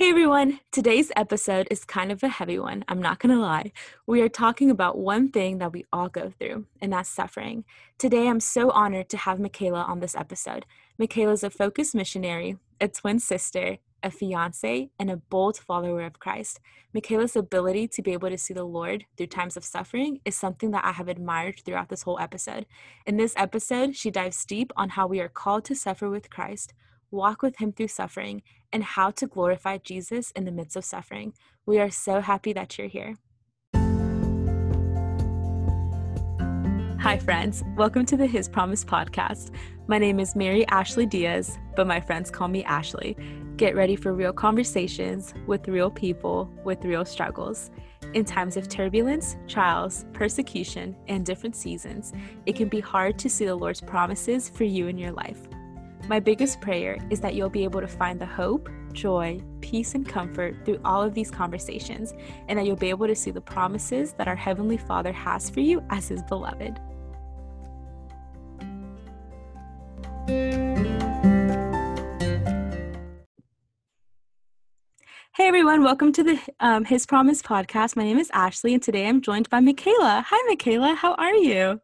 Hey everyone, today's episode is kind of a heavy one, I'm not gonna lie. We are talking about one thing that we all go through, and that's suffering. Today I'm so honored to have Michaela on this episode. Michaela's a focused missionary, a twin sister, a fiance, and a bold follower of Christ. Michaela's ability to be able to see the Lord through times of suffering is something that I have admired throughout this whole episode. In this episode, she dives deep on how we are called to suffer with Christ walk with Him through suffering, and how to glorify Jesus in the midst of suffering. We are so happy that you're here. Hi, friends. Welcome to the His Promise podcast. My name is Mary Ashley Diaz, but my friends call me Ashley. Get ready for real conversations with real people with real struggles. In times of turbulence, trials, persecution, and different seasons, it can be hard to see the Lord's promises for you in your life. My biggest prayer is that you'll be able to find the hope, joy, peace, and comfort through all of these conversations, and that you'll be able to see the promises that our Heavenly Father has for you as His beloved. Hey everyone, welcome to the um, His Promise podcast. My name is Ashley, and today I'm joined by Michaela. Hi, Michaela. How are you?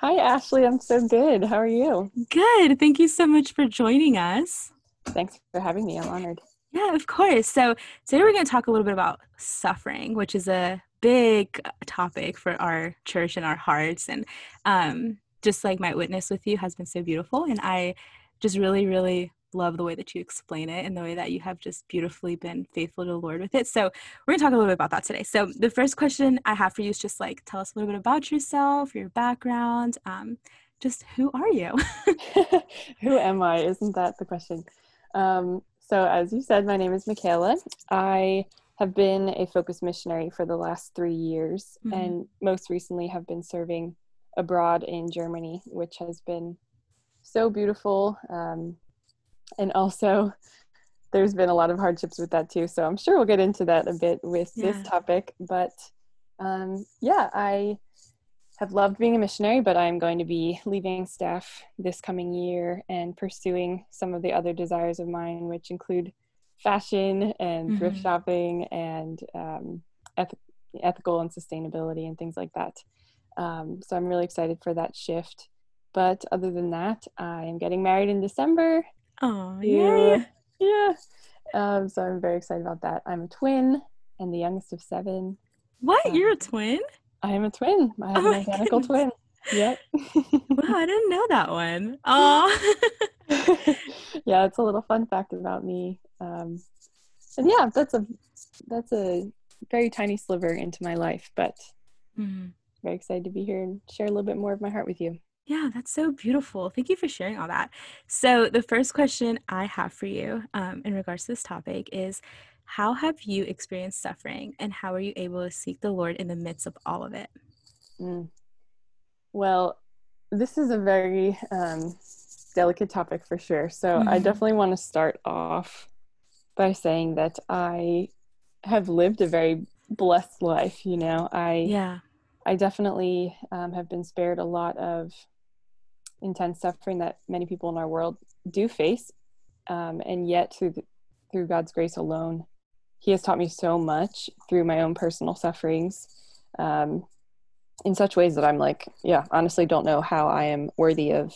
Hi, Ashley. I'm so good. How are you? Good. Thank you so much for joining us. Thanks for having me. I'm honored. Yeah, of course. So, today we're going to talk a little bit about suffering, which is a big topic for our church and our hearts. And um, just like my witness with you has been so beautiful. And I just really, really love the way that you explain it and the way that you have just beautifully been faithful to the Lord with it. So we're gonna talk a little bit about that today. So the first question I have for you is just like tell us a little bit about yourself, your background, um, just who are you? who am I? Isn't that the question? Um, so as you said, my name is Michaela. I have been a focus missionary for the last three years, mm-hmm. and most recently have been serving abroad in Germany, which has been so beautiful. Um, and also there's been a lot of hardships with that too so i'm sure we'll get into that a bit with yeah. this topic but um, yeah i have loved being a missionary but i'm going to be leaving staff this coming year and pursuing some of the other desires of mine which include fashion and mm-hmm. thrift shopping and um, eth- ethical and sustainability and things like that um, so i'm really excited for that shift but other than that i am getting married in december Oh, yeah. Yeah. Um, so I'm very excited about that. I'm a twin and the youngest of seven. What? Um, You're a twin? I am a twin. I have oh an identical twin. Yep. wow, I didn't know that one. Oh. yeah, it's a little fun fact about me. Um, and yeah, that's a that's a very tiny sliver into my life, but mm-hmm. very excited to be here and share a little bit more of my heart with you. Yeah, that's so beautiful. Thank you for sharing all that. So, the first question I have for you um, in regards to this topic is How have you experienced suffering and how are you able to seek the Lord in the midst of all of it? Mm. Well, this is a very um, delicate topic for sure. So, mm-hmm. I definitely want to start off by saying that I have lived a very blessed life. You know, I. Yeah. I definitely um, have been spared a lot of intense suffering that many people in our world do face. Um, and yet through the, through god's grace alone he has taught me so much through my own personal sufferings um, in such ways that i'm like yeah honestly don't know how i am worthy of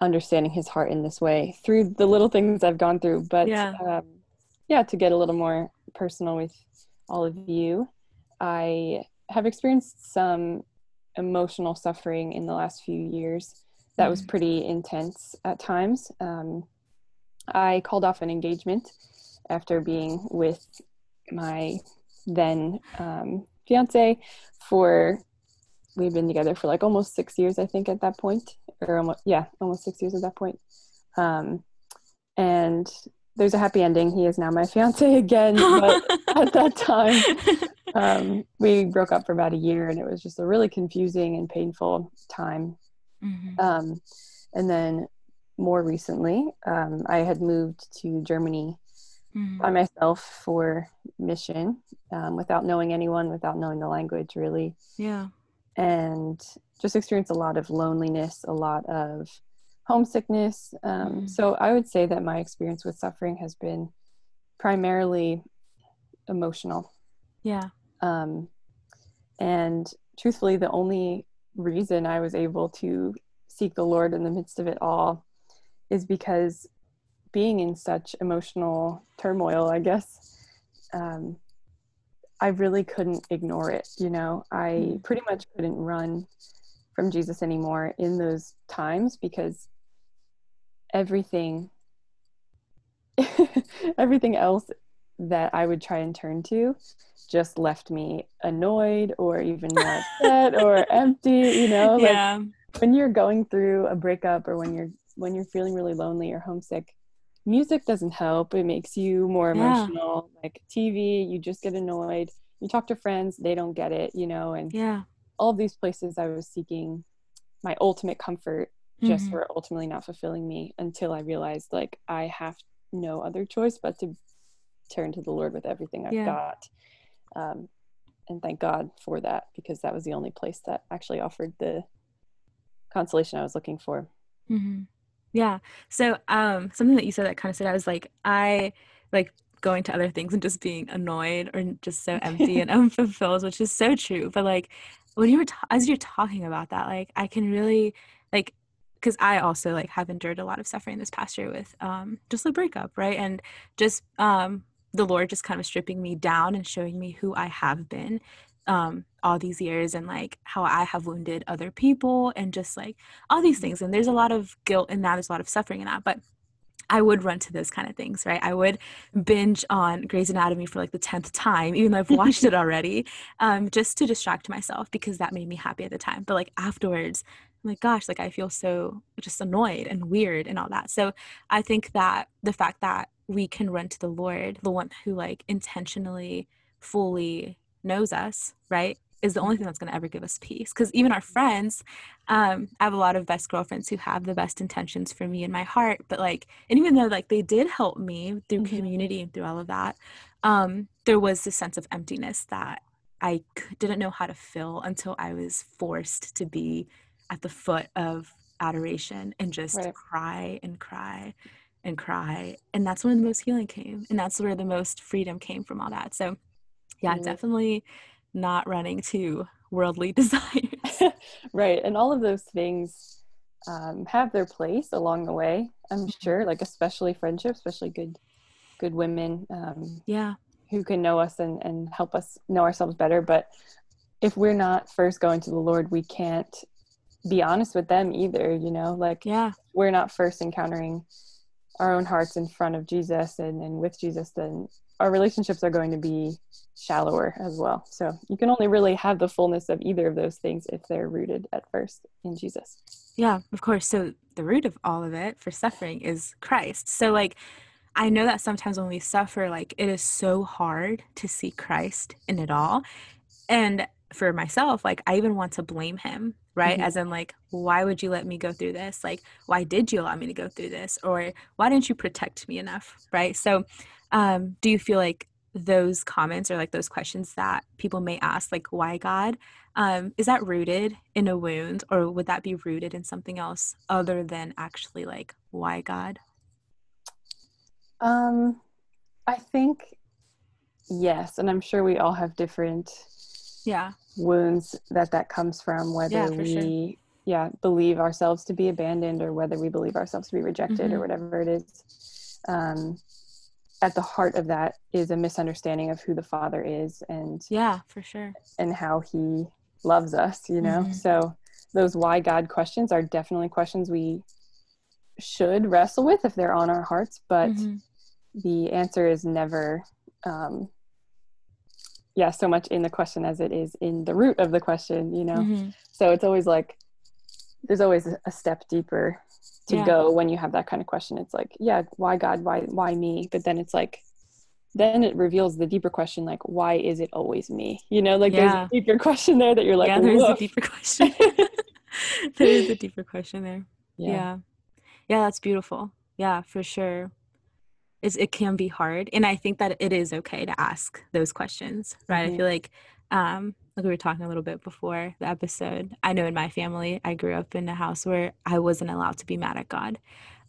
understanding his heart in this way through the little things i've gone through. But yeah, um, yeah to get a little more personal with all of you i have experienced some emotional suffering in the last few years that was mm. pretty intense at times. Um, I called off an engagement after being with my then um, fiance for we've been together for like almost six years, I think, at that point, or almost yeah, almost six years at that point. Um, and there's a happy ending. He is now my fiance again, but at that time, um, we broke up for about a year, and it was just a really confusing and painful time. Mm-hmm. Um, and then more recently, um, I had moved to Germany mm-hmm. by myself for mission, um, without knowing anyone, without knowing the language, really. Yeah. And just experienced a lot of loneliness, a lot of homesickness. Um, mm. So I would say that my experience with suffering has been primarily emotional. Yeah. Um, and truthfully, the only reason I was able to seek the Lord in the midst of it all is because being in such emotional turmoil, I guess, um, I really couldn't ignore it. You know, I mm-hmm. pretty much couldn't run from Jesus anymore in those times because everything everything else that I would try and turn to just left me annoyed or even more upset or empty, you know? Like yeah. when you're going through a breakup or when you're when you're feeling really lonely or homesick, music doesn't help. It makes you more emotional. Yeah. Like TV, you just get annoyed. You talk to friends, they don't get it, you know, and yeah. all of these places I was seeking my ultimate comfort just mm-hmm. were ultimately not fulfilling me until I realized like I have no other choice but to turn to the Lord with everything I've yeah. got. Um, and thank God for that because that was the only place that actually offered the consolation I was looking for. Mm-hmm. Yeah. So um, something that you said that kind of said I was like I like going to other things and just being annoyed or just so empty and unfulfilled, which is so true. But like when you were as you're talking about that, like I can really because I also like have endured a lot of suffering this past year with um, just a breakup, right? And just um, the Lord just kind of stripping me down and showing me who I have been um, all these years and like how I have wounded other people and just like all these things. And there's a lot of guilt in that, there's a lot of suffering in that. But I would run to those kind of things, right? I would binge on Grey's Anatomy for like the 10th time, even though I've watched it already, um, just to distract myself because that made me happy at the time. But like afterwards, Like, gosh, like I feel so just annoyed and weird and all that. So I think that the fact that we can run to the Lord, the one who like intentionally, fully knows us, right? Is the only thing that's going to ever give us peace. Because even our friends, um, I have a lot of best girlfriends who have the best intentions for me in my heart. But like, and even though like they did help me through mm-hmm. community and through all of that, um, there was this sense of emptiness that I didn't know how to fill until I was forced to be at the foot of adoration and just right. cry and cry and cry. And that's when the most healing came. And that's where the most freedom came from all that. So, yeah, mm-hmm. definitely not running to worldly desires. right. And all of those things um, have their place along the way, I'm mm-hmm. sure, like especially friendship, especially good good women um, yeah who can know us and, and help us know ourselves better but if we're not first going to the lord we can't be honest with them either you know like yeah. we're not first encountering our own hearts in front of jesus and, and with jesus then our relationships are going to be shallower as well. So you can only really have the fullness of either of those things if they're rooted at first in jesus. Yeah of course. So the root of all of it for suffering is christ. So like i know that sometimes when we suffer like it is so hard to see christ in it all. And for myself like i even want to blame him right? Mm-hmm. as in like why would you let me go through this? Like why did you allow me to go through this? Or why didn't you protect me enough? Right? So um do you feel like those comments or like those questions that people may ask like why god? Um is that rooted in a wound or would that be rooted in something else other than actually like why god? Um i think yes and i'm sure we all have different yeah wounds that that comes from whether yeah, we sure. yeah believe ourselves to be abandoned or whether we believe ourselves to be rejected mm-hmm. or whatever it is um, at the heart of that is a misunderstanding of who the father is and yeah for sure and how he loves us you know mm-hmm. so those why god questions are definitely questions we should wrestle with if they're on our hearts but mm-hmm. the answer is never um, yeah so much in the question as it is in the root of the question you know mm-hmm. so it's always like there's always a step deeper to yeah. go when you have that kind of question it's like yeah why god why why me but then it's like then it reveals the deeper question like why is it always me you know like yeah. there's a deeper question there that you're like yeah there's Woof. a deeper question there is a deeper question there yeah. yeah yeah that's beautiful yeah for sure is it can be hard and i think that it is okay to ask those questions right mm-hmm. i feel like um like we were talking a little bit before the episode i know in my family i grew up in a house where i wasn't allowed to be mad at god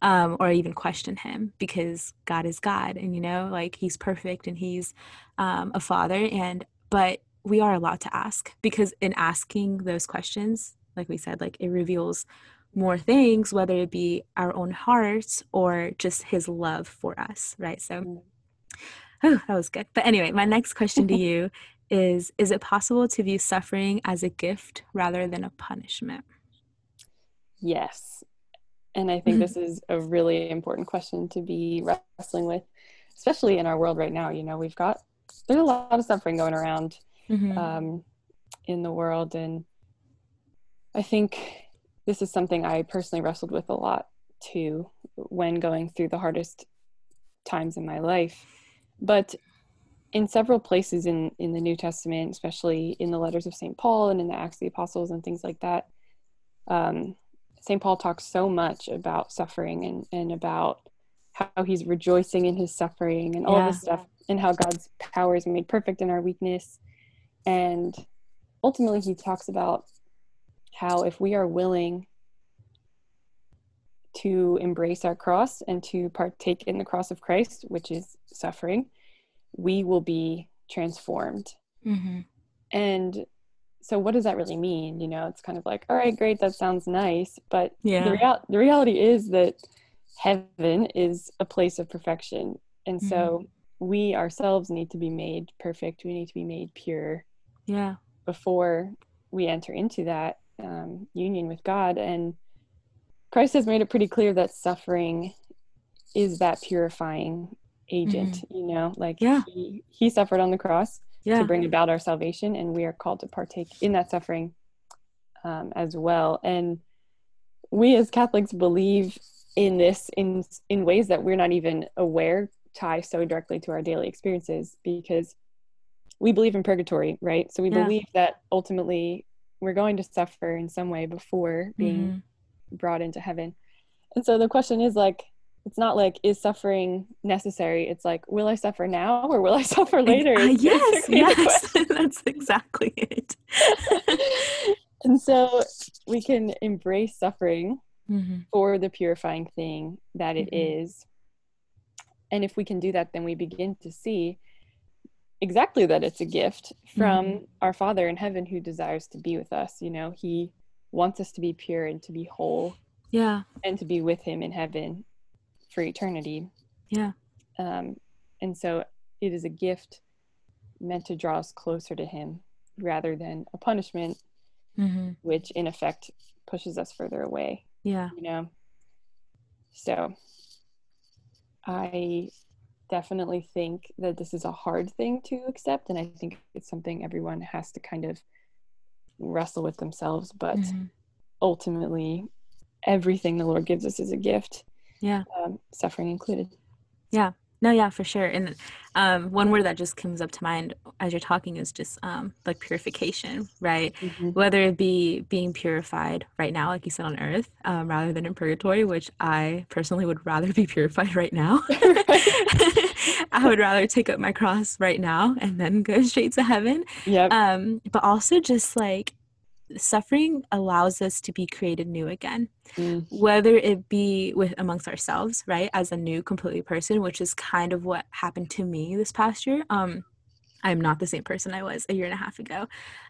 um, or even question him because God is God and you know like he's perfect and he's um, a father and but we are allowed to ask because in asking those questions like we said like it reveals more things whether it be our own hearts or just his love for us right? So oh that was good. But anyway my next question to you is is it possible to view suffering as a gift rather than a punishment? Yes. And i think this is a really important question to be wrestling with especially in our world right now you know we've got there's a lot of suffering going around mm-hmm. um, in the world. And i think this is something i personally wrestled with a lot too when going through the hardest times in my life but in several places in in the New Testament, especially in the letters of Saint Paul and in the Acts of the Apostles and things like that, um, Saint Paul talks so much about suffering and and about how he's rejoicing in his suffering and all yeah. this stuff, and how God's power is made perfect in our weakness, and ultimately he talks about how if we are willing to embrace our cross and to partake in the cross of Christ, which is suffering, we will be transformed. Mm-hmm. And so what does that really mean? You know, it's kind of like, all right, great, that sounds nice. But yeah. the, real- the reality is that heaven is a place of perfection. And mm-hmm. so we ourselves need to be made perfect. We need to be made pure. Yeah. Before we enter into that um, union with God. And Christ has made it pretty clear that suffering is that purifying agent mm-hmm. you know like yeah. he, he suffered on the cross yeah. to bring about our salvation and we are called to partake in that suffering um, as well and we as catholics believe in this in in ways that we're not even aware tie so directly to our daily experiences because we believe in purgatory right so we yeah. believe that ultimately we're going to suffer in some way before being mm-hmm. brought into heaven and so the question is like it's not like is suffering necessary it's like will i suffer now or will i suffer later uh, yes yes that's exactly it and so we can embrace suffering mm-hmm. for the purifying thing that it mm-hmm. is. and if we can do that then we begin to see exactly that it's a gift from mm-hmm. our father in heaven who desires to be with us you know he wants us to be pure and to be whole yeah and to be with him in heaven for eternity. Yeah. Um, and so it is a gift meant to draw us closer to Him rather than a punishment, mm-hmm. which in effect pushes us further away. Yeah. You know? So I definitely think that this is a hard thing to accept. And I think it's something everyone has to kind of wrestle with themselves. But mm-hmm. ultimately, everything the Lord gives us is a gift yeah um, suffering included yeah no yeah for sure and um, one word that just comes up to mind as you're talking is just um, like purification right? Mm-hmm. whether it be being purified right now like you said on earth um, rather than in purgatory which i personally would rather be purified right now. I would rather take up my cross right now and then go straight to heaven. Yeah um, but also just like suffering allows us to be created new again. Mm. whether it be with amongst ourselves right as a new completely person which is kind of what happened to me this past year um i'm not the same person i was a year and a half ago.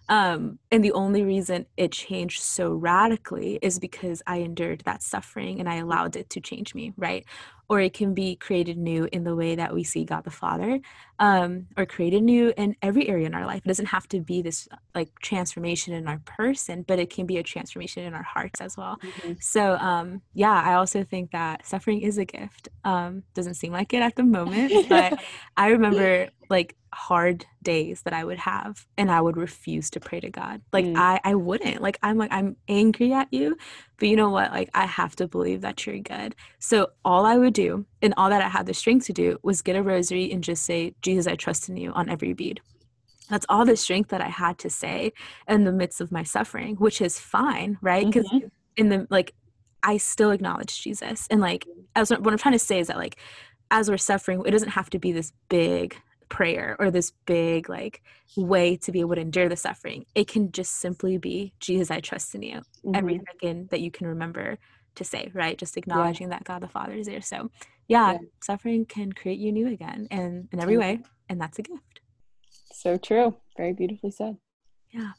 Um and the only reason it changed so radically is because i endured that suffering and i allowed it to change me right or it can be created new in the way that we see God the Father, um, or created new in every area in our life. It doesn't have to be this like transformation in our person, but it can be a transformation in our hearts as well. Mm-hmm. So, um, yeah, I also think that suffering is a gift. Um, doesn't seem like it at the moment, but I remember like hard days that I would have and I would refuse to pray to God. Like mm. I I wouldn't. Like I'm like I'm angry at you, but you know what? Like I have to believe that you're good. So all I would do and all that I had the strength to do was get a rosary and just say, "Jesus, I trust in you" on every bead. That's all the strength that I had to say in the midst of my suffering, which is fine, right? Because mm-hmm. in the like I still acknowledge Jesus. And like as what I'm trying to say is that like as we're suffering, it doesn't have to be this big prayer or this big like way to be able to endure the suffering. It can just simply be, Jesus, I trust in you. Mm-hmm. Every second that you can remember to say, right? Just acknowledging yeah. that God the Father is there. So, yeah, yeah, suffering can create you new again and in every way, and that's a gift. So true. Very beautifully said. Yeah.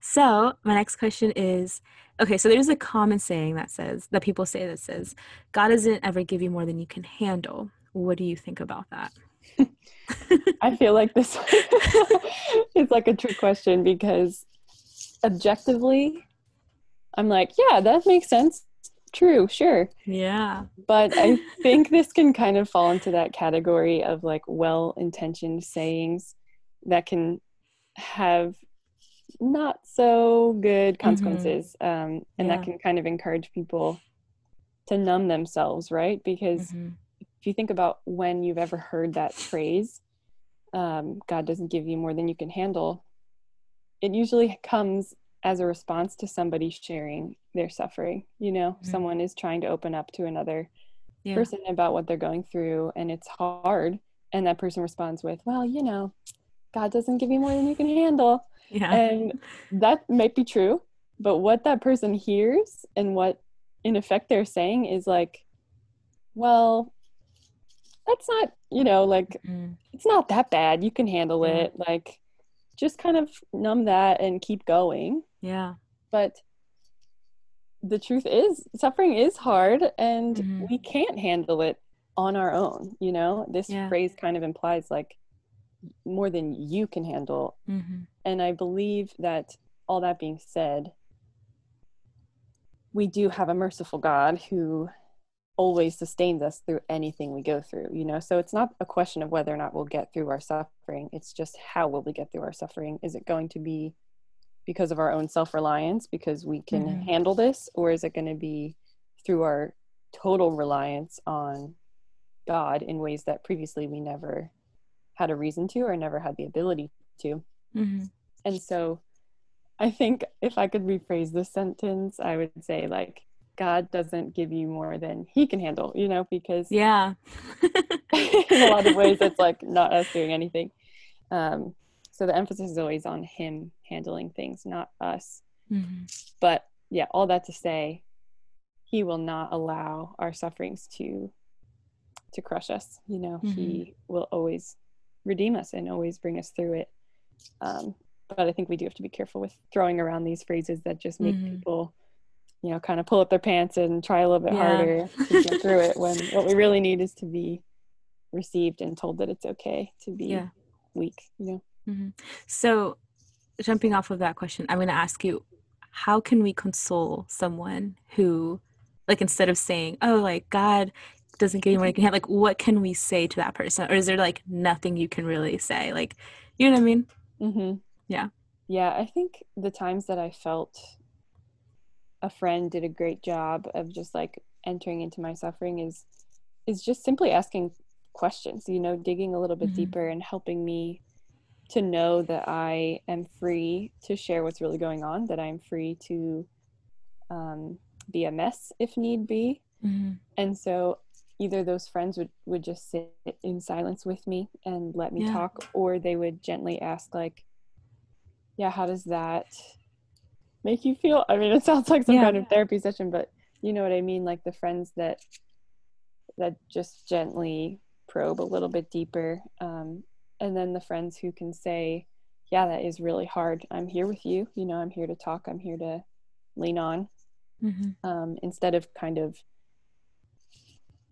So, my next question is okay, so there's a common saying that says, that people say that says, God doesn't ever give you more than you can handle. What do you think about that? I feel like this is like a trick question because objectively, I'm like, yeah, that makes sense. True, sure. Yeah. But I think this can kind of fall into that category of like well intentioned sayings that can have not so good mm-hmm. consequences. Mm-hmm. Um, and yeah. that can kind of encourage people to numb themselves, right? Because mm-hmm. If you think about when you've ever heard that phrase, um, God doesn't give you more than you can handle, it usually comes as a response to somebody sharing their suffering. You know, mm-hmm. someone is trying to open up to another yeah. person about what they're going through, and it's hard. And that person responds with, Well, you know, God doesn't give you more than you can handle. Yeah. And that might be true. But what that person hears and what in effect they're saying is like, well, that's not, you know, like mm. it's not that bad. You can handle yeah. it. Like just kind of numb that and keep going. Yeah. But the truth is suffering is hard and mm-hmm. we can't handle it on our own, you know? This yeah. phrase kind of implies like more than you can handle. Mm-hmm. And I believe that all that being said, we do have a merciful God who always sustains us through anything we go through, you know? So it's not a question of whether or not we'll get through our suffering. It's just how will we get through our suffering? Is it going to be because of our own self reliance, because we can mm-hmm. handle this, or is it going to be through our total reliance on God in ways that previously we never had a reason to or never had the ability to. Mm-hmm. And so I think if I could rephrase this sentence, I would say, like, God doesn't give you more than he can handle, you know, because yeah, in a lot of ways, it's like not us doing anything. Um, so the emphasis is always on him handling things, not us. Mm-hmm. But yeah, all that to say, he will not allow our sufferings to to crush us. You know, mm-hmm. he will always redeem us and always bring us through it. Um, but I think we do have to be careful with throwing around these phrases that just make mm-hmm. people, you know, kind of pull up their pants and try a little bit yeah. harder to get through it. When what we really need is to be received and told that it's okay to be yeah. weak. You know. Mm-hmm. So, jumping off of that question, I'm going to ask you, how can we console someone who, like, instead of saying, "Oh, like God doesn't give you more you can have like what can we say to that person or is there like nothing you can really say like you know what i mean mm-hmm. yeah yeah i think the times that i felt a friend did a great job of just like entering into my suffering is is just simply asking questions you know digging a little bit mm-hmm. deeper and helping me to know that i am free to share what's really going on that i'm free to um, be a mess if need be mm-hmm. and so either those friends would would just sit in silence with me and let me yeah. talk or they would gently ask like yeah how does that make you feel i mean it sounds like some yeah. kind of therapy session but you know what i mean like the friends that that just gently probe a little bit deeper um, and then the friends who can say yeah that is really hard i'm here with you you know i'm here to talk i'm here to lean on mm-hmm. um, instead of kind of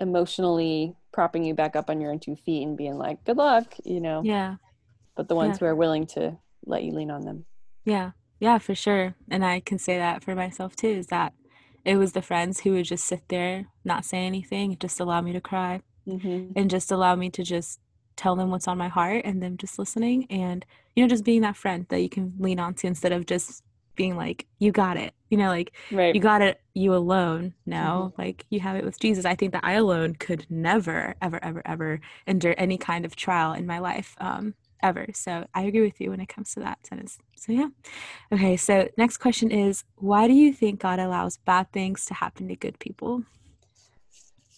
emotionally propping you back up on your own two feet and being like, good luck, you know? Yeah. But the ones yeah. who are willing to let you lean on them. Yeah. Yeah, for sure. And I can say that for myself too, is that it was the friends who would just sit there, not say anything, just allow me to cry mm-hmm. and just allow me to just tell them what's on my heart and them just listening and, you know, just being that friend that you can lean on to instead of just being like you got it you know like right. you got it you alone no mm-hmm. like you have it with jesus i think that i alone could never ever ever ever endure any kind of trial in my life um ever. So i agree with you when it comes to that sentence. So yeah. Okay so next question is why do you think god allows bad things to happen to good people?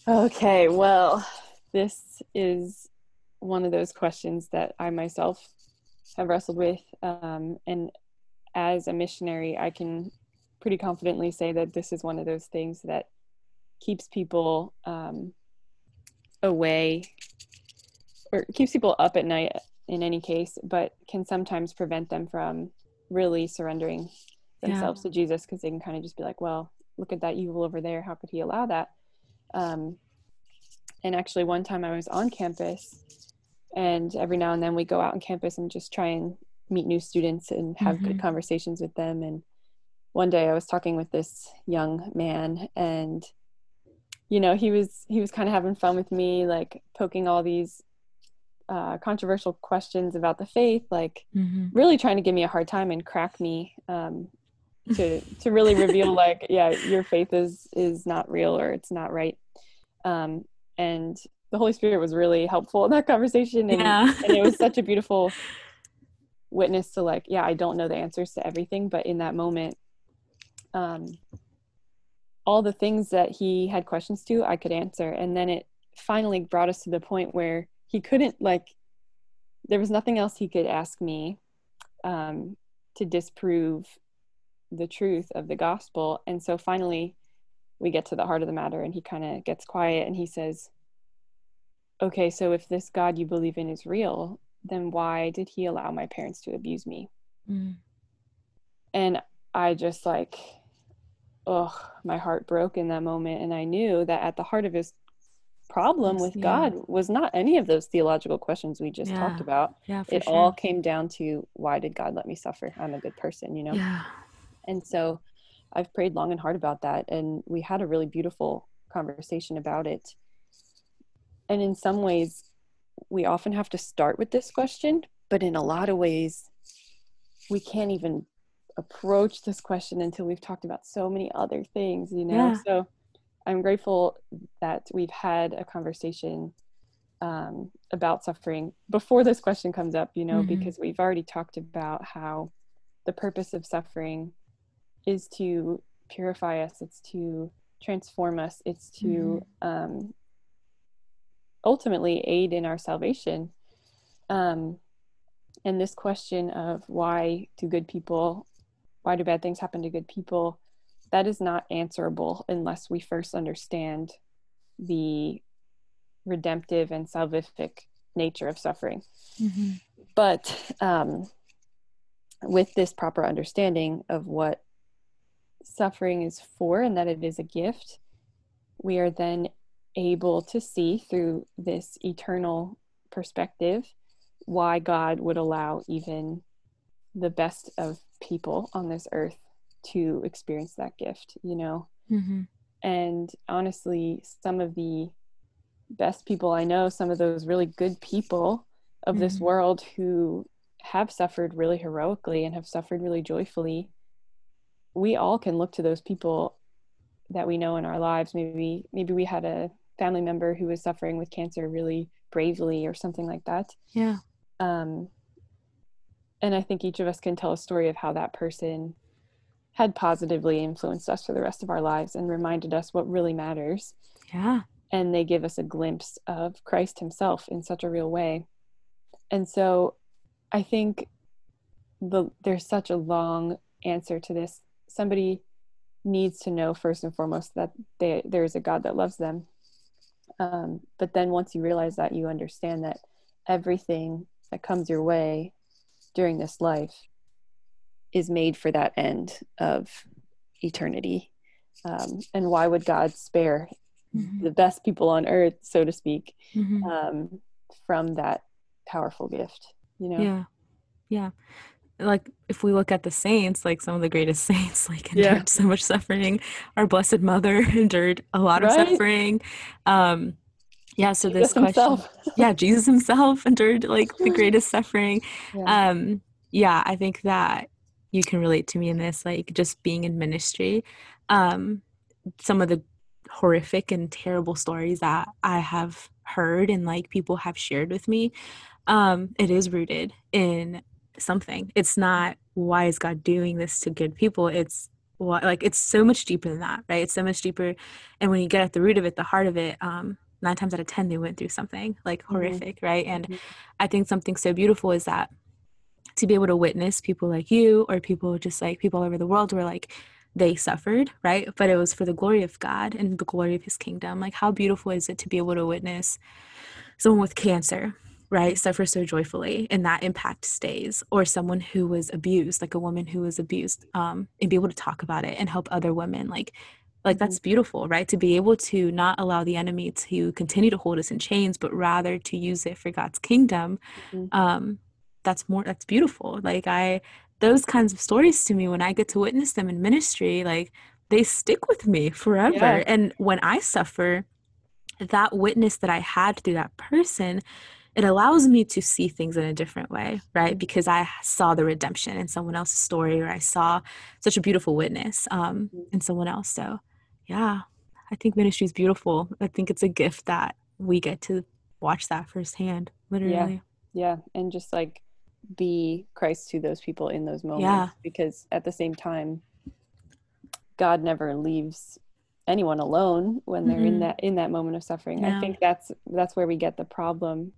Okay well this is one of those questions that i myself have wrestled with um, and as a missionary, I can pretty confidently say that this is one of those things that keeps people um, away or keeps people up at night in any case, but can sometimes prevent them from really surrendering themselves yeah. to Jesus because they can kind of just be like, well, look at that evil over there. How could he allow that? Um, and actually, one time I was on campus, and every now and then we go out on campus and just try and meet new students and have mm-hmm. good conversations with them. And one day I was talking with this young man, and you know he was he was kind of having fun with me, like poking all these uh, controversial questions about the faith, like mm-hmm. really trying to give me a hard time and crack me um, to to really reveal like, yeah, your faith is is not real or it's not right. Um, and the Holy Spirit was really helpful in that conversation, and, yeah. and it was such a beautiful witness to like, yeah, I don't know the answers to everything, but in that moment, um, all the things that he had questions to, I could answer, and then it finally brought us to the point where he couldn't like there was nothing else he could ask me um, to disprove the truth of the gospel. And so finally we get to the heart of the matter and he kind of gets quiet and he says okay so if this god you believe in is real then why did he allow my parents to abuse me? Mm. and i just like oh my heart broke in that moment. And i knew that at the heart of his problem with yeah. God was not any of those theological questions we just yeah. talked about. Yeah, it sure. all came down to why did God let me suffer? I'm a good person, you know? Yeah. And so I've prayed long and hard about that. And we had a really beautiful conversation about it. And in some ways, we often have to start with this question, but in a lot of ways, we can't even approach this question until we've talked about so many other things, you know? Yeah. So I'm grateful that we've had a conversation um, about suffering before this question comes up, you know, mm-hmm. because we've already talked about how the purpose of suffering is to purify us, it's to transform us, it's to mm-hmm. um, ultimately aid in our salvation. Um, and this question of why do good people, why do bad things happen to good people? That is not answerable unless we first understand the redemptive and salvific nature of suffering. Mm-hmm. But um, with this proper understanding of what suffering is for and that it is a gift, we are then able to see through this eternal perspective why God would allow even the best of people on this earth to experience that gift, you know? Mm-hmm. And honestly, some of the best people I know, some of those really good people of mm-hmm. this world who have suffered really heroically and have suffered really joyfully, we all can look to those people that we know in our lives. Maybe maybe we had a family member who was suffering with cancer really bravely or something like that. Yeah. Um, and I think each of us can tell a story of how that person had positively influenced us for the rest of our lives and reminded us what really matters. Yeah. And they give us a glimpse of Christ himself in such a real way. And so I think the there's such a long answer to this. Somebody needs to know first and foremost that they, there's a God that loves them. Um, but then once you realize that, you understand that everything that comes your way during this life is made for that end of eternity. Um, and why would God spare mm-hmm. the best people on earth, so to speak, mm-hmm. um, from that powerful gift? You know? Yeah. Yeah. Like if we look at the saints, like some of the greatest saints, like endured yeah. so much suffering. Our Blessed Mother endured a lot right? of suffering. Um, yeah. So Jesus this question, himself. yeah, Jesus himself endured like the greatest suffering. Yeah. Um, yeah, I think that you can relate to me in this like just being in ministry um some of the horrific and terrible stories that i have heard and like people have shared with me um it is rooted in something it's not why is god doing this to good people it's what like it's so much deeper than that right it's so much deeper and when you get at the root of it the heart of it um nine times out of ten they went through something like mm-hmm. horrific mm-hmm. right and mm-hmm. i think something so beautiful is that to be able to witness people like you or people just like people all over the world who are like they suffered, right? But it was for the glory of God and the glory of his kingdom. Like, how beautiful is it to be able to witness someone with cancer, right, suffer so joyfully and that impact stays, or someone who was abused, like a woman who was abused, um, and be able to talk about it and help other women. Like, like that's Mhm. beautiful right to be able to not allow the enemy to continue to hold us in chains but rather to use it for god's kingdom Mhm. um that's more that's beautiful. Like i those kinds of stories to me when i get to witness them in ministry like they stick with me forever. Yeah. and when i suffer that witness that i had through that person it allows me to see things in a different way right? Because i saw the redemption in someone else's story or i saw such a beautiful witness um, Mhm. in someone else. So yeah i think ministry is beautiful. I think it's a gift that we get to watch that firsthand literally. Yeah, Yeah, and just like be Christ to those people in those moments Yeah. because at the same time God never leaves anyone alone when they're in Mhm. that in that moment of suffering. Yeah. I think that's that's where we get the problem.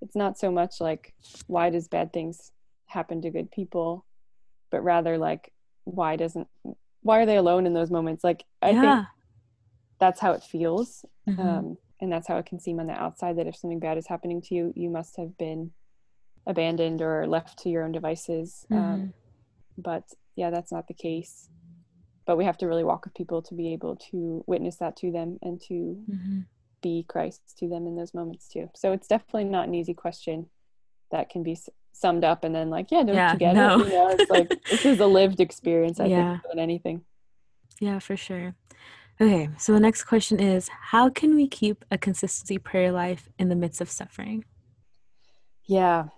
It's not so much like why does bad things happen to good people, but rather like why doesn't why are they alone in those moments? Like I yeah think that's how it feels Mhm. um, and that's how it can seem on the outside that if something bad is happening to you you must have been abandoned or left to your own devices Mhm. um, but yeah that's not the case but we have to really walk with people to be able to witness that to them and to Mhm. be christ to them in those moments too so it's definitely not an easy question that can be s- summed up and then like yeah don't Yeah, no. it you know it's like this is a lived experience i Yeah. think than anything Yeah, for sure. Okay, so the next question is How can we keep a consistency prayer life in the midst of suffering? Yeah.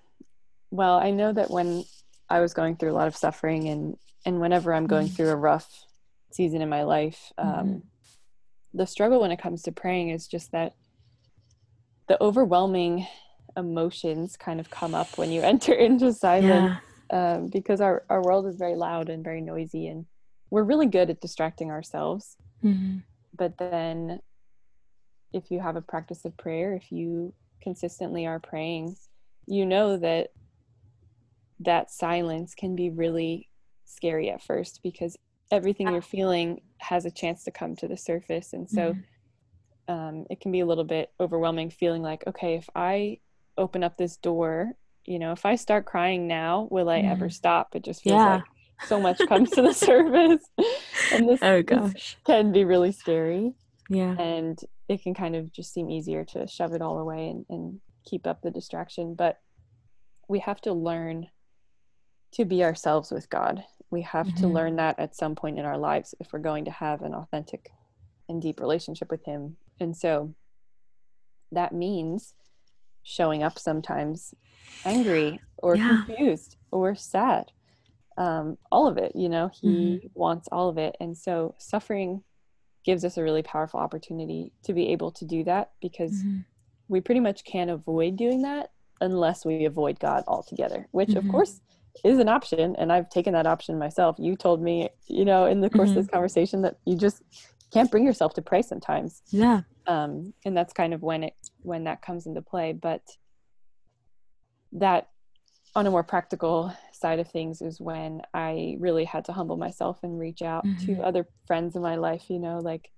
Well, I know that when I was going through a lot of suffering and and whenever I'm going Mhm. through a rough season in my life, um, Mhm. the struggle when it comes to praying is just that the overwhelming emotions kind of come up when you enter into silence Yeah. um, because our, our world is very loud and very noisy and we're really good at distracting ourselves Mhm. but then if you have a practice of prayer if you consistently are praying you know that that silence can be really scary at first because everything you're feeling has a chance to come to the surface and so Mhm. um, it can be a little bit overwhelming feeling like okay if i open up this door you know if i start crying now will i ever Mhm. stop it just feels Yeah. like so much comes to the surface and this, Oh gosh. can be really scary Yeah. and it can kind of just seem easier to shove it all away and, and keep up the distraction but we have to learn to be ourselves with god we have to Mhm. learn that at some point in our lives if we're going to have an authentic and deep relationship with him and so that means showing up sometimes angry or Yeah. confused or sad um, all of it you know he Mm-hmm. wants all of it and so suffering gives us a really powerful opportunity to be able to do that because Mhm. we pretty much can't avoid doing that unless we avoid god altogether which of Mhm. course is an option and i've taken that option myself. You told me you know in the course of this conversation that you just can't bring yourself to pray sometimes. Yeah. um, and that's kind of when it when that comes into play. But that on a more practical side of things is when i really had to humble myself and reach out Mhm. to other friends in my life you know like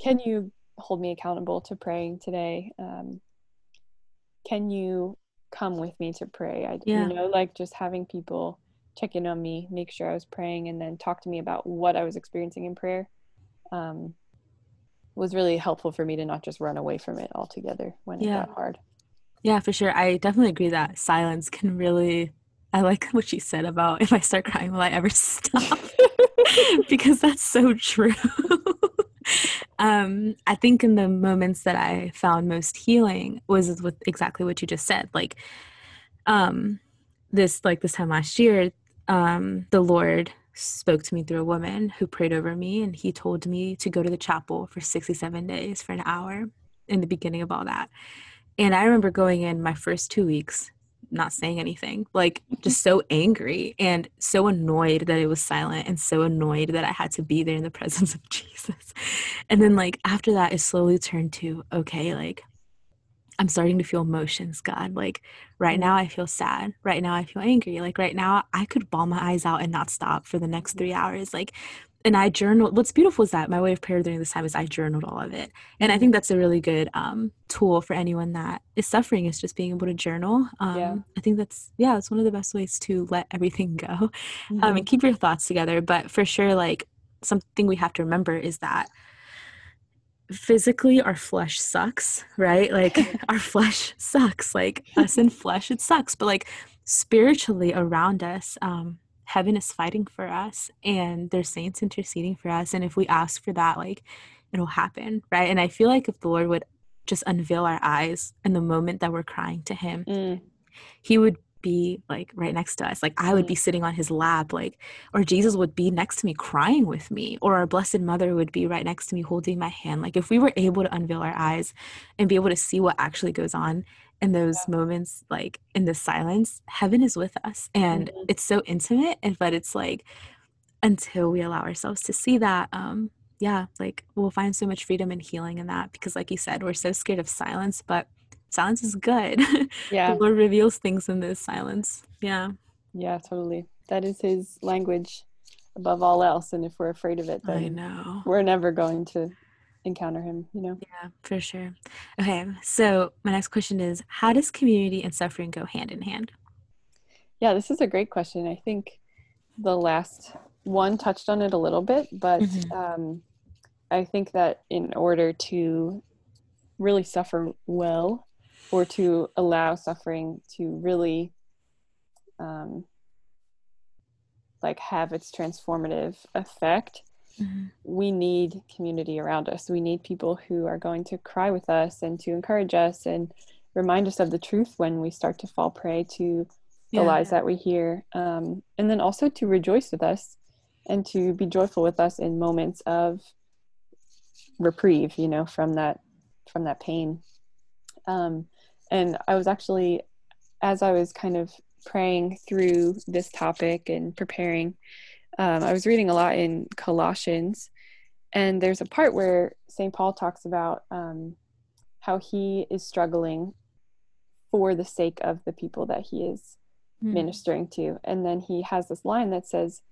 can you hold me accountable to praying today? Um, can you come with me to pray I, Yeah. you know like just having people check in on me make sure i was praying and then talk to me about what i was experiencing in prayer um, was really helpful for me to not just run away from it altogether when Yeah. it got hard Yeah, for sure. I definitely agree that silence can really. I like what she said about if I start crying, will I ever stop? because that's so true. Um, I think in the moments that I found most healing was with exactly what you just said. Like, um, this like this time last year, um, the Lord spoke to me through a woman who prayed over me, and He told me to go to the chapel for sixty-seven days for an hour in the beginning of all that. And I remember going in my first two weeks, not saying anything, like just so angry and so annoyed that it was silent and so annoyed that I had to be there in the presence of Jesus. And then, like, after that, it slowly turned to, okay, like, I'm starting to feel emotions, God. Like, right Mm. now, I feel sad. Right now, I feel angry. Like, right now, I could bawl my eyes out and not stop for the next three hours. Like, and I journaled. What's beautiful is that my way of prayer during this time is I journaled all of it, and I think that's a really good um, tool for anyone that is suffering. Is just being able to journal. Um, Yeah. I think that's yeah, it's one of the best ways to let everything go um, Mhm. and keep your thoughts together. But for sure, like something we have to remember is that physically our flesh sucks, right? Like our flesh sucks. Like us in flesh, it sucks. But like spiritually around us, um, heaven is fighting for us and there's saints interceding for us. And if we ask for that, like it'll happen, right? And I feel like if the Lord would just unveil our eyes in the moment that we're crying to Him, Mm. he would be like right next to us like i would be sitting on his lap like or jesus would be next to me crying with me or our blessed mother would be right next to me holding my hand like if we were able to unveil our eyes and be able to see what actually goes on in those moments like in the silence heaven is with us and Mhm. it's so intimate and but it's like until we allow ourselves to see that um yeah like we'll find so much freedom and healing in that because like you said we're so scared of silence but silence is good Yeah. the Lord reveals things in this silence. Yeah, Yeah, totally. That is his language above all else. And if we're afraid of it, I then know. we're never going to encounter him, you know? Yeah, for sure. Okay, so my next question is How does community and suffering go hand in hand? Yeah, this is a great question. I think the last one touched on it a little bit, but Mhm. um, I think that in order to really suffer well or to allow suffering to really um, like have its transformative effect Mhm. we need community around us. We need people who are going to cry with us and to encourage us and remind us of the truth when we start to fall prey to the Yeah. lies that we hear. Um, and then also to rejoice with us and to be joyful with us in moments of reprieve, you know, from that from that pain. Um, and I was actually, as I was kind of praying through this topic and preparing, um, I was reading a lot in Colossians, and there's a part where St. Paul talks about um, how he is struggling for the sake of the people that he is Mm. ministering to. And then he has this line that says,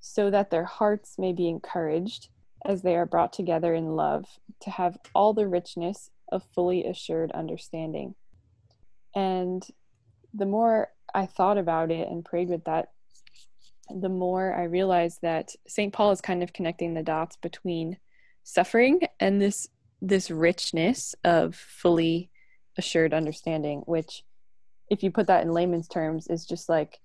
So that their hearts may be encouraged as they are brought together in love to have all the richness of fully assured understanding. And the more I thought about it and prayed with that, the more I realized that St. Paul is kind of connecting the dots between suffering and this this richness of fully assured understanding, which if you put that in layman's terms is just like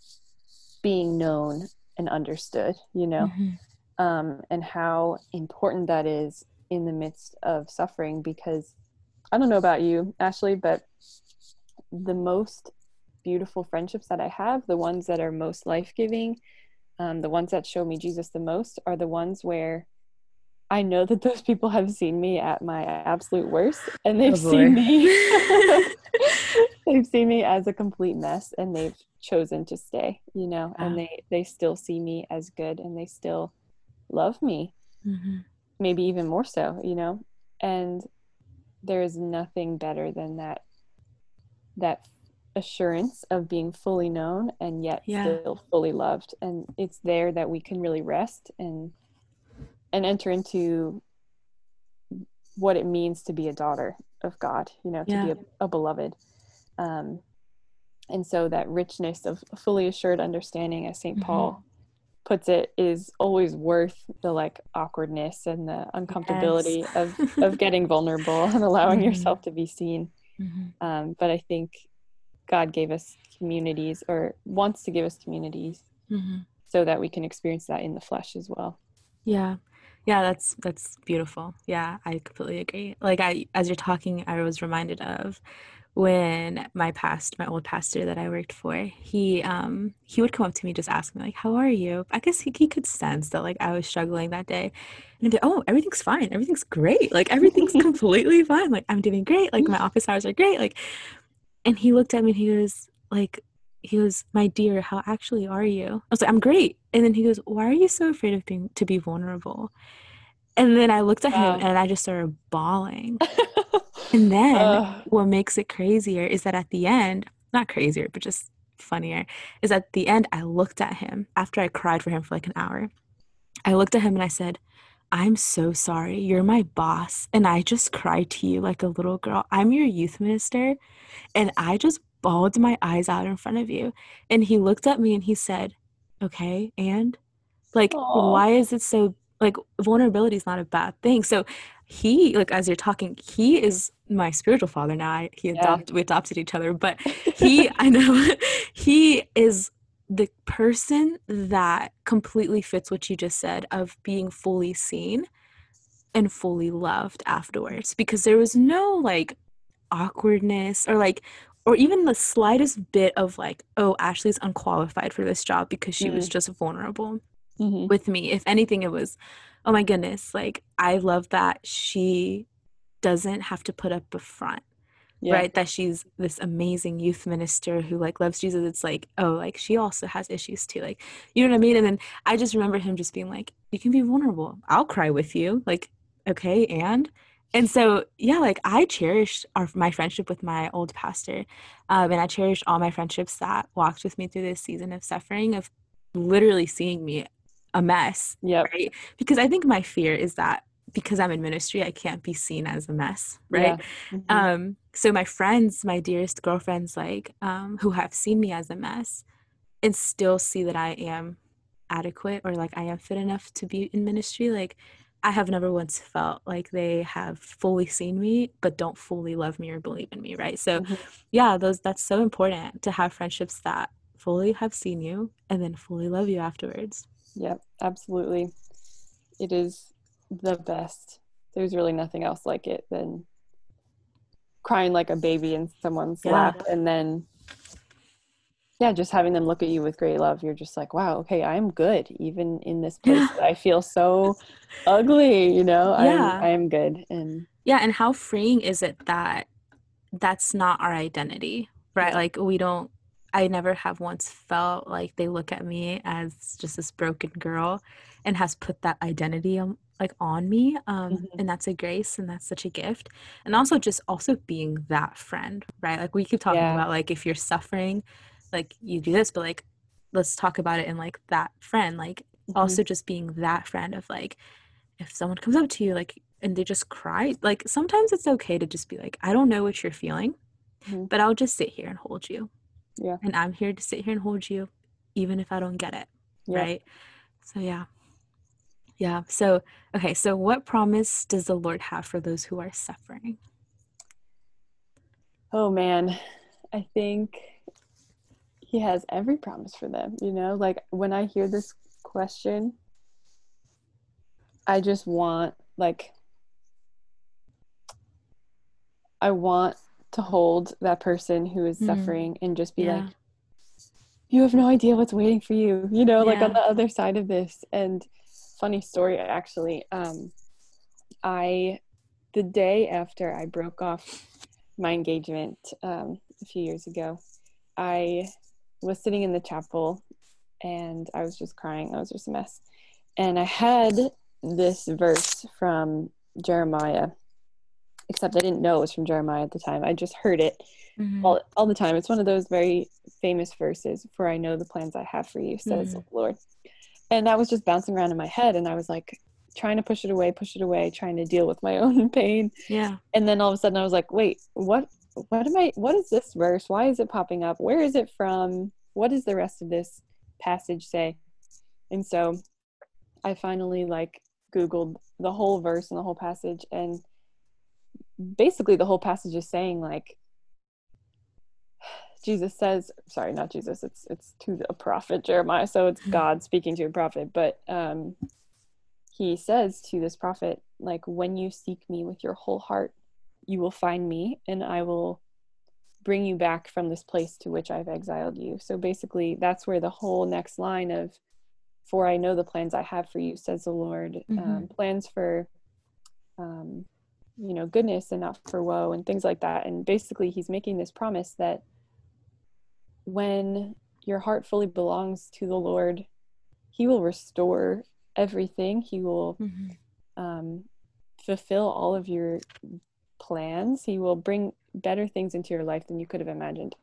being known and understood, you know, Mhm. um, and how important that is in the midst of suffering. Because I don't know about you, Ashley, but the most beautiful friendships that I have, the ones that are most life giving, um, the ones that show me Jesus the most, are the ones where I know that those people have seen me at my absolute worst, and they've Oh, seen me. they've seen me as a complete mess, and they've chosen to stay. You know, Wow. and they they still see me as good, and they still love me, Mhm. maybe even more so. You know, and there is nothing better than that that assurance of being fully known and yet Yeah. still fully loved and it's there that we can really rest and and enter into what it means to be a daughter of God, you know, to Yeah. be a, a beloved. Um, and so that richness of fully assured understanding, as saint Mhm. Paul puts it, is always worth the like awkwardness and the uncomfortability Yes. of of getting vulnerable and allowing Mhm. yourself to be seen. Mhm. Um, but I think God gave us communities or wants to give us communities Mhm. so that we can experience that in the flesh as well. Yeah. Yeah, that's that's beautiful. Yeah, I completely agree. Like I as you're talking, I was reminded of when my past my old pastor that I worked for, he um he would come up to me just ask me like, "How are you?" I guess he, he could sense that like I was struggling that day. And he'd be, "Oh, everything's fine. Everything's great. Like everything's completely fine. Like I'm doing great. Like my office hours are great." Like and he looked at me and he goes like he goes, "My dear, how actually are you?" I was like, "I'm great." And then he goes, "Why are you so afraid of being to be vulnerable?" And then I looked at Wow. him and I just started bawling. And then Ugh. what makes it crazier is that at the end, not crazier, but just funnier, is at the end I looked at him after I cried for him for like an hour. I looked at him and I said, I'm so sorry. You're my boss. And I just cried to you like a little girl. I'm your youth minister. And I just bawled my eyes out in front of you. And he looked at me and he said, Okay. And like, Aw. why is it so like vulnerability is not a bad thing? So he, like, as you're talking, he is my spiritual father now. I, he Yeah. adopted, we adopted each other, but he, I know, he is the person that completely fits what you just said of being fully seen and fully loved afterwards because there was no like awkwardness or like or even the slightest bit of like oh ashley's unqualified for this job because she was Mm. just vulnerable Mhm. with me if anything it was oh my goodness like i love that she doesn't have to put up a front Yeah. right that she's this amazing youth minister who like loves jesus. It's like oh like she also has issues too like you know what i mean? And then i just remember him just being like you can be vulnerable. I'll cry with you. Like okay and? And so yeah like i cherished our my friendship with my old pastor um, and i cherished all my friendships that walked with me through this season of suffering of literally seeing me a mess yeah right? Because i think my fear is that because i'm in ministry i can't be seen as a mess right Yeah. Mhm. um so my friends my dearest girlfriends like um who have seen me as a mess and still see that i am adequate or like i am fit enough to be in ministry like i have never once felt like they have fully seen me but don't fully love me or believe in me right so Mhm. yeah those that's so important to have friendships that fully have seen you and then fully love you afterwards Yep, absolutely. It is the best. There's really nothing else like it than crying like a baby in someone's Yeah. lap and then yeah, just having them look at you with great love. You're just like, wow, okay, I'm good even in this place Yeah. I feel so ugly, you know. Yeah. I'm I'm good and yeah and how freeing is it that that's not our identity right like we don't i never have once felt like they look at me as just this broken girl and has put that identity on like on me um Mhm. and that's a grace and that's such a gift and also just also being that friend right like we keep talking Yeah. about like if you're suffering like you do this but like let's talk about it in like that friend like Mhm. also just being that friend of like if someone comes up to you like and they just cry like sometimes it's okay to just be like i don't know what you're feeling Mhm. but i'll just sit here and hold you Yeah. and i'm here to sit here and hold you even if i don't get it Yeah. right so yeah yeah so okay so what promise does the lord have for those who are suffering Oh man, I think he has every promise for them, you know? Like when I hear this question, I just want like I want to hold that person who is Mm. suffering and just be Yeah. like you have no idea what's waiting for you, you know, like on the other side of this. And funny story actually, um I the day after I broke off my engagement um, a few years ago, I was sitting in the chapel and I was just crying. I was just a mess. And I had this verse from Jeremiah, except I didn't know it was from Jeremiah at the time. I just heard it Mhm. all, all the time. It's one of those very famous verses, for I know the plans I have for you, says the Lord. And that was just bouncing around in my head. And I was like trying to push it away, push it away, trying to deal with my own pain yeah and then all of a sudden I was like, wait, what what am I what is this verse? Why is it popping up? Where is it from? What does the rest of this passage say? And so I finally like googled the whole verse and the whole passage and basically the whole passage is saying like Jesus says, sorry, not Jesus, it's it's to the prophet Jeremiah, so it's God speaking to a prophet, but um he says to this prophet like when you seek me with your whole heart you will find me and i will bring you back from this place to which i've exiled you. So basically that's where the whole next line of for i know the plans i have for you says the lord um, Mhm. plans for um, you know goodness and not for woe and things like that. And basically he's making this promise that when your heart fully belongs to the lord he will restore everything he will Mhm. um, fulfill all of your plans. He will bring better things into your life than you could have imagined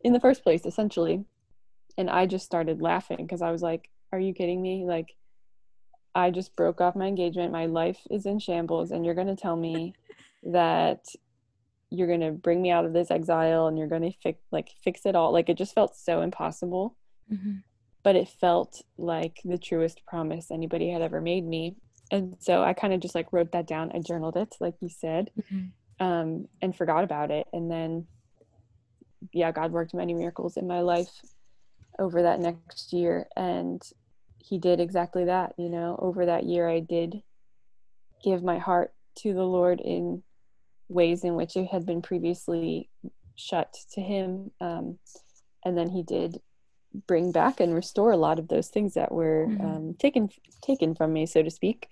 in the first place, essentially. And I just started laughing because I was like, Are you kidding me? Like, I just broke off my engagement. My life is in shambles, and you're going to tell me that you're going to bring me out of this exile and you're going to fix like fix it all. Like it just felt so impossible. Mm-hmm. But it felt like the truest promise anybody had ever made me. And so I kind of just like wrote that down. I journaled it, like you said, mm-hmm. um, and forgot about it. And then, yeah, God worked many miracles in my life over that next year. And he did exactly that you know over that year i did give my heart to the lord in ways in which it had been previously shut to him um, and then he did bring back and restore a lot of those things that were mm-hmm. um, taken taken from me so to speak.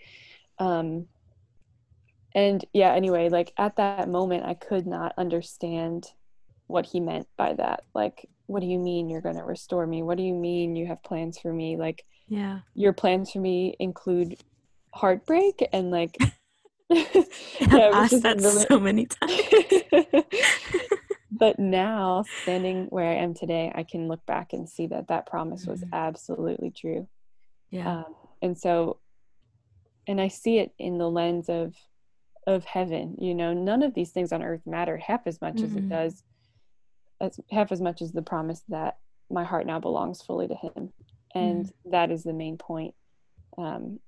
Um, and yeah anyway like at that moment i could not understand what he meant by that. Like what do you mean you're going to restore me? What do you mean you have plans for me? Like yeah. your plans for me include heartbreak and like yeah, I've asked that really... so many times. but now, standing where I am today, I can look back and see that that promise mm-hmm. was absolutely true. Yeah. Um, and so, and I see it in the lens of of heaven. You know, none of these things on earth matter half as much mm-hmm. as it mm-hmm. does, as half as much as the promise that my heart now belongs fully to Him and mm. that is the main point um,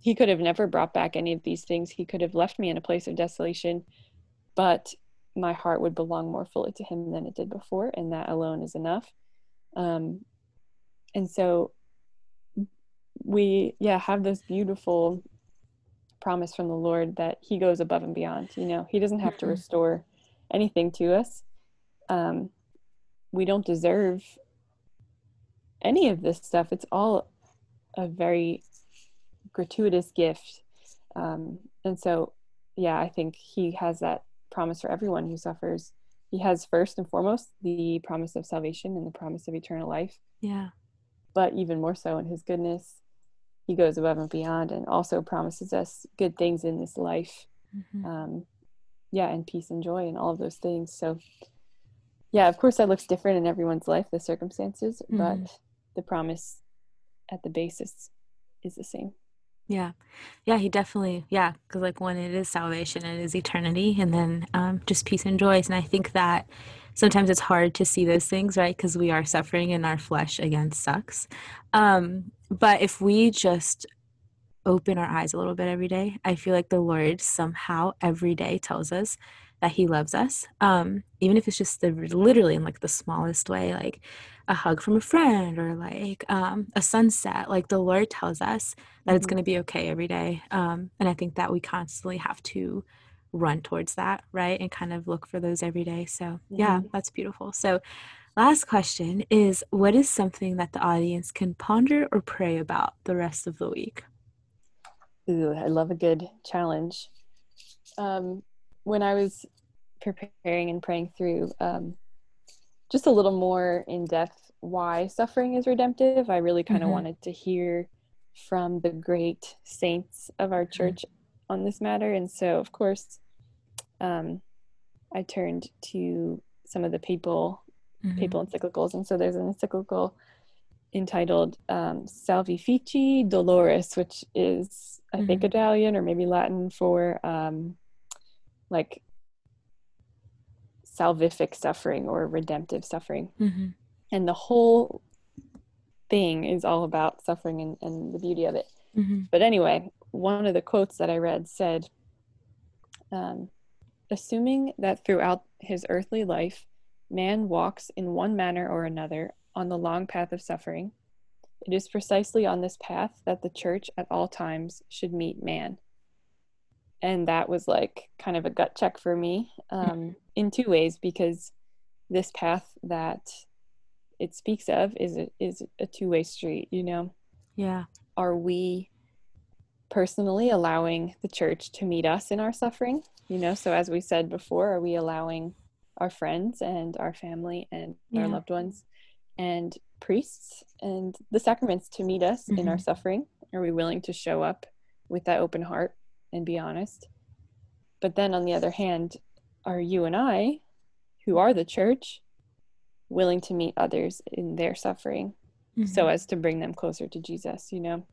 he could have never brought back any of these things he could have left me in a place of desolation but my heart would belong more fully to him than it did before and that alone is enough um, and so we yeah have this beautiful promise from the lord that he goes above and beyond you know he doesn't have to mm-hmm. restore anything to us um, we don't deserve any of this stuff. It's all a very gratuitous gift. Um, and so, yeah, I think he has that promise for everyone who suffers. He has first and foremost the promise of salvation and the promise of eternal life. Yeah. But even more so in his goodness, he goes above and beyond and also promises us good things in this life. Mm-hmm. Um, yeah, and peace and joy and all of those things. So, yeah, of course, that looks different in everyone's life, the circumstances, mm-hmm. but the promise at the basis is the same. Yeah. Yeah, he definitely, yeah, because like when it is salvation, it is eternity and then um, just peace and joy. And I think that sometimes it's hard to see those things, right? Because we are suffering and our flesh again sucks. Um, but if we just open our eyes a little bit every day, I feel like the Lord somehow every day tells us that he loves us um, even if it's just the, literally in like the smallest way like a hug from a friend or like um, a sunset like the lord tells us that it's mm-hmm. going to be okay every day um, and i think that we constantly have to run towards that right and kind of look for those every day so yeah mm-hmm. that's beautiful so last question is what is something that the audience can ponder or pray about the rest of the week Ooh, I love a good challenge. Um, when I was preparing and praying through um, just a little more in depth why suffering is redemptive, I really kind of mm-hmm. wanted to hear from the great saints of our mm-hmm. church mm-hmm. on this matter. And so, of course, um, I turned to some of the papal mm-hmm. papal encyclicals, and so there's an encyclical entitled um, Salvifici Doloris, which is I think mm-hmm. Italian or maybe Latin for um, like salvific suffering or redemptive suffering. Mm-hmm. And the whole thing is all about suffering and, and the beauty of it. Mm-hmm. But anyway, one of the quotes that I read said, um, assuming that throughout his earthly life, man walks in one manner or another on the long path of suffering, it is precisely on this path that the church at all times should meet man and that was like kind of a gut check for me um, in two ways because this path that it speaks of is a, is a two-way street you know yeah are we personally allowing the church to meet us in our suffering you know so as we said before are we allowing our friends and our family and yeah. our loved ones and priests and the sacraments to meet us mm-hmm. in our mm-hmm. suffering are we willing to show up with that open heart and be honest. But then on the other hand, are you and I, who are the church, willing to meet others in their suffering mm-hmm. so as to bring them closer to Jesus, you know?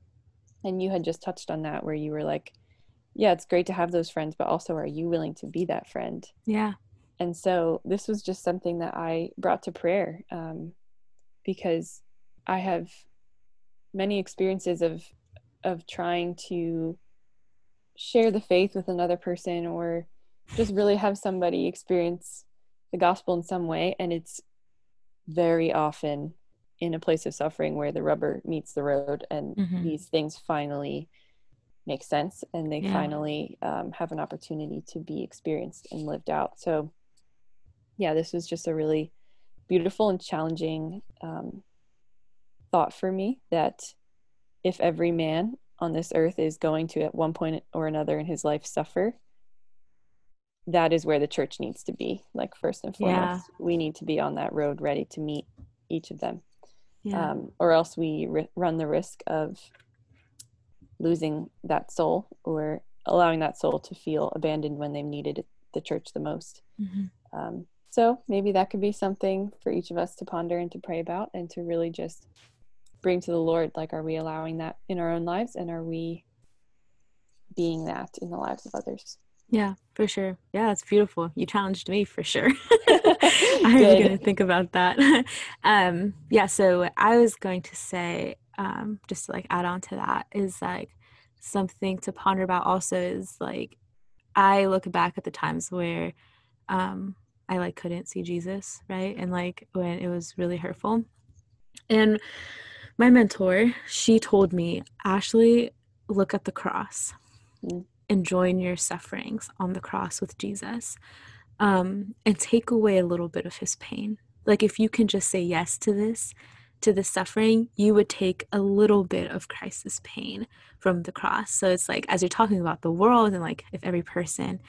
And you had just touched on that where you were like, yeah, it's great to have those friends, but also are you willing to be that friend? Yeah. And so this was just something that I brought to prayer um, because I have many experiences of of trying to share the faith with another person or just really have somebody experience the gospel in some way and it's very often in a place of suffering where the rubber meets the road and Mhm. these things finally make sense and they Yeah. finally um, have an opportunity to be experienced and lived out so yeah this was just a really beautiful and challenging um, thought for me that if every man on this earth is going to at one point or another in his life suffer that is where the church needs to be like first and Yeah. foremost we need to be on that road ready to meet each of them Yeah. um, or else we ri- run the risk of losing that soul or allowing that soul to feel abandoned when they've needed the church the most Mhm. um, so maybe that could be something for each of us to ponder and to pray about and to really just bring to the lord like are we allowing that in our own lives and are we being that in the lives of others Yeah, for sure. Yeah, it's beautiful. You challenged me for sure. I was Good. going to think about that. um, yeah, so I was going to say, um, just to like add on to that, is like something to ponder about also is like I look back at the times where um, I like couldn't see Jesus, right? And like when it was really hurtful. And my mentor, she told me, Ashley, look at the cross Mm. and join your sufferings on the cross with Jesus um, and take away a little bit of his pain. Like if you can just say yes to this, to the suffering, you would take a little bit of Christ's pain from the cross. So it's like as you're talking about the world and like if every person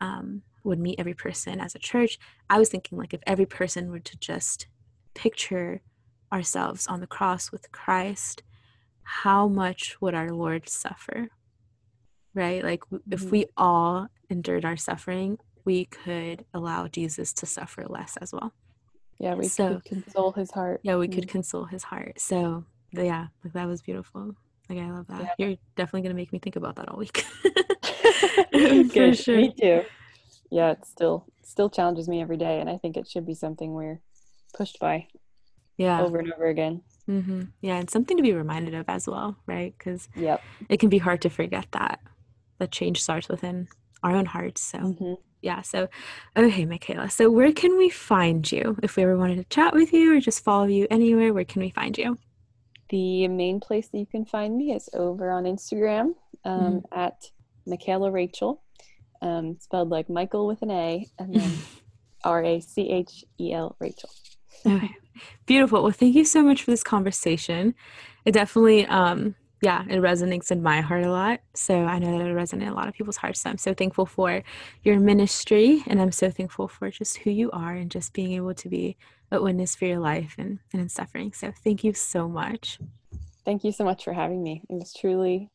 um, would meet every person as a church, I was thinking like if every person were to just picture ourselves on the cross with Christ, how much would our Lord suffer? Right? Like w- if we all endured our suffering, we could allow Jesus to suffer less as well. yeah we So- could console his heart Yeah, we could Mm. console his heart. So yeah, like that was beautiful. Like I love that. Yeah. You're definitely gonna make me think about that all week. For sure. Me too. Yeah, it still still challenges me every day, and I think it should be something we're pushed by Yeah. over and over again. hmm Yeah, and something to be reminded of as well, right? Because Yep. it can be hard to forget that the change starts within our own hearts. So hmm yeah. So okay, Michaela. So where can we find you if we ever wanted to chat with you or just follow you anywhere? Where can we find you? The main place that you can find me is over on Instagram um, at Michaela Rachel, um, spelled like Michael with an A, and then R A C H E L Rachel. Okay. Beautiful. Well, thank you so much for this conversation. It definitely, um, yeah, it resonates in my heart a lot. So I know that it resonates in a lot of people's hearts. So I'm so thankful for your ministry and I'm so thankful for just who you are and just being able to be a witness for your life and, and in suffering. So thank you so much. Thank you so much for having me. It was truly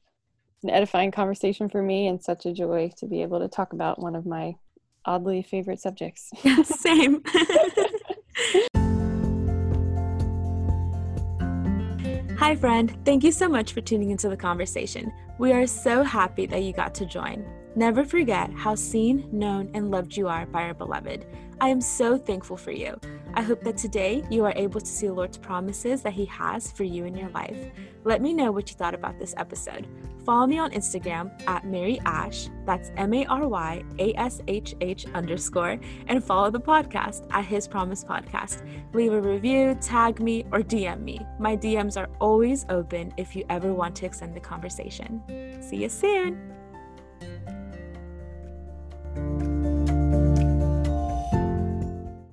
an edifying conversation for me and such a joy to be able to talk about one of my oddly favorite subjects. Yeah, same. Hi, friend. Thank you so much for tuning into the conversation. We are so happy that you got to join. Never forget how seen, known, and loved you are by our beloved. I am so thankful for you. I hope that today you are able to see the Lord's promises that He has for you in your life. Let me know what you thought about this episode. Follow me on Instagram at Mary Ash, that's M A R Y A S H H underscore, and follow the podcast at His Promise Podcast. Leave a review, tag me, or DM me. My DMs are always open if you ever want to extend the conversation. See you soon.